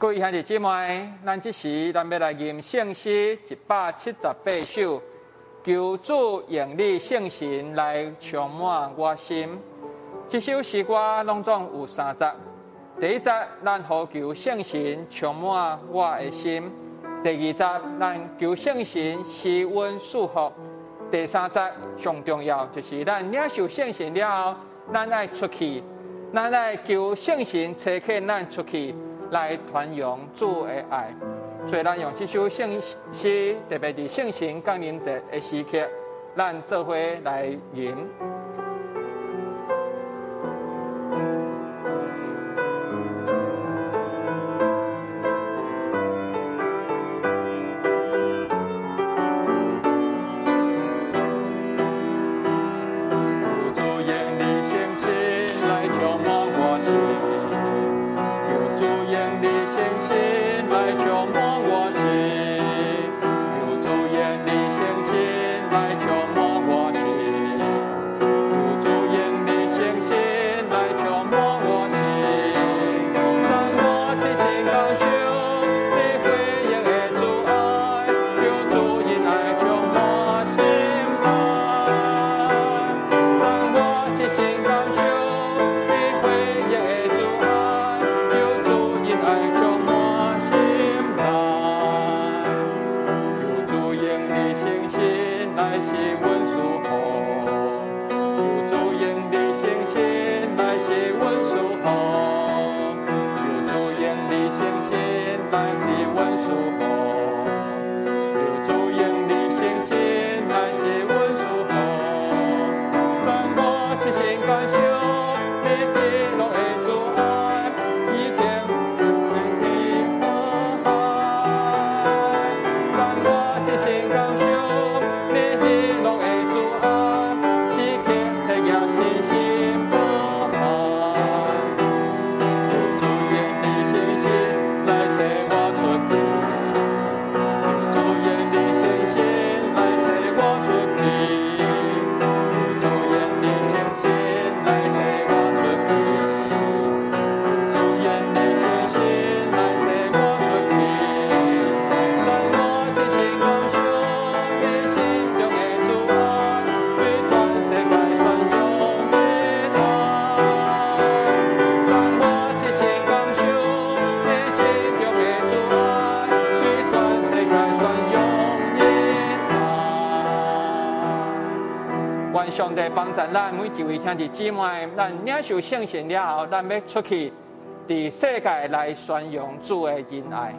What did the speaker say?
各位兄弟姐妹，咱这时咱要来吟圣诗一百七十八首，求主用你圣神来充满我心。这首诗歌拢总有三节，第一节咱呼求圣神充满我的心；第二节咱求圣神施温束福；第三节上重要就是咱领受圣神了后，咱爱出去，咱爱求圣神召开咱出去。来传扬主的爱，所以咱用这首圣诗，特别是圣神降临者的时刻，咱做伙来吟。竹影里行行那些文殊菩萨我清醒感谢上帝帮助咱每一位兄弟姊妹，咱领受圣贤了后，咱要出去，伫世界来宣扬主的仁爱。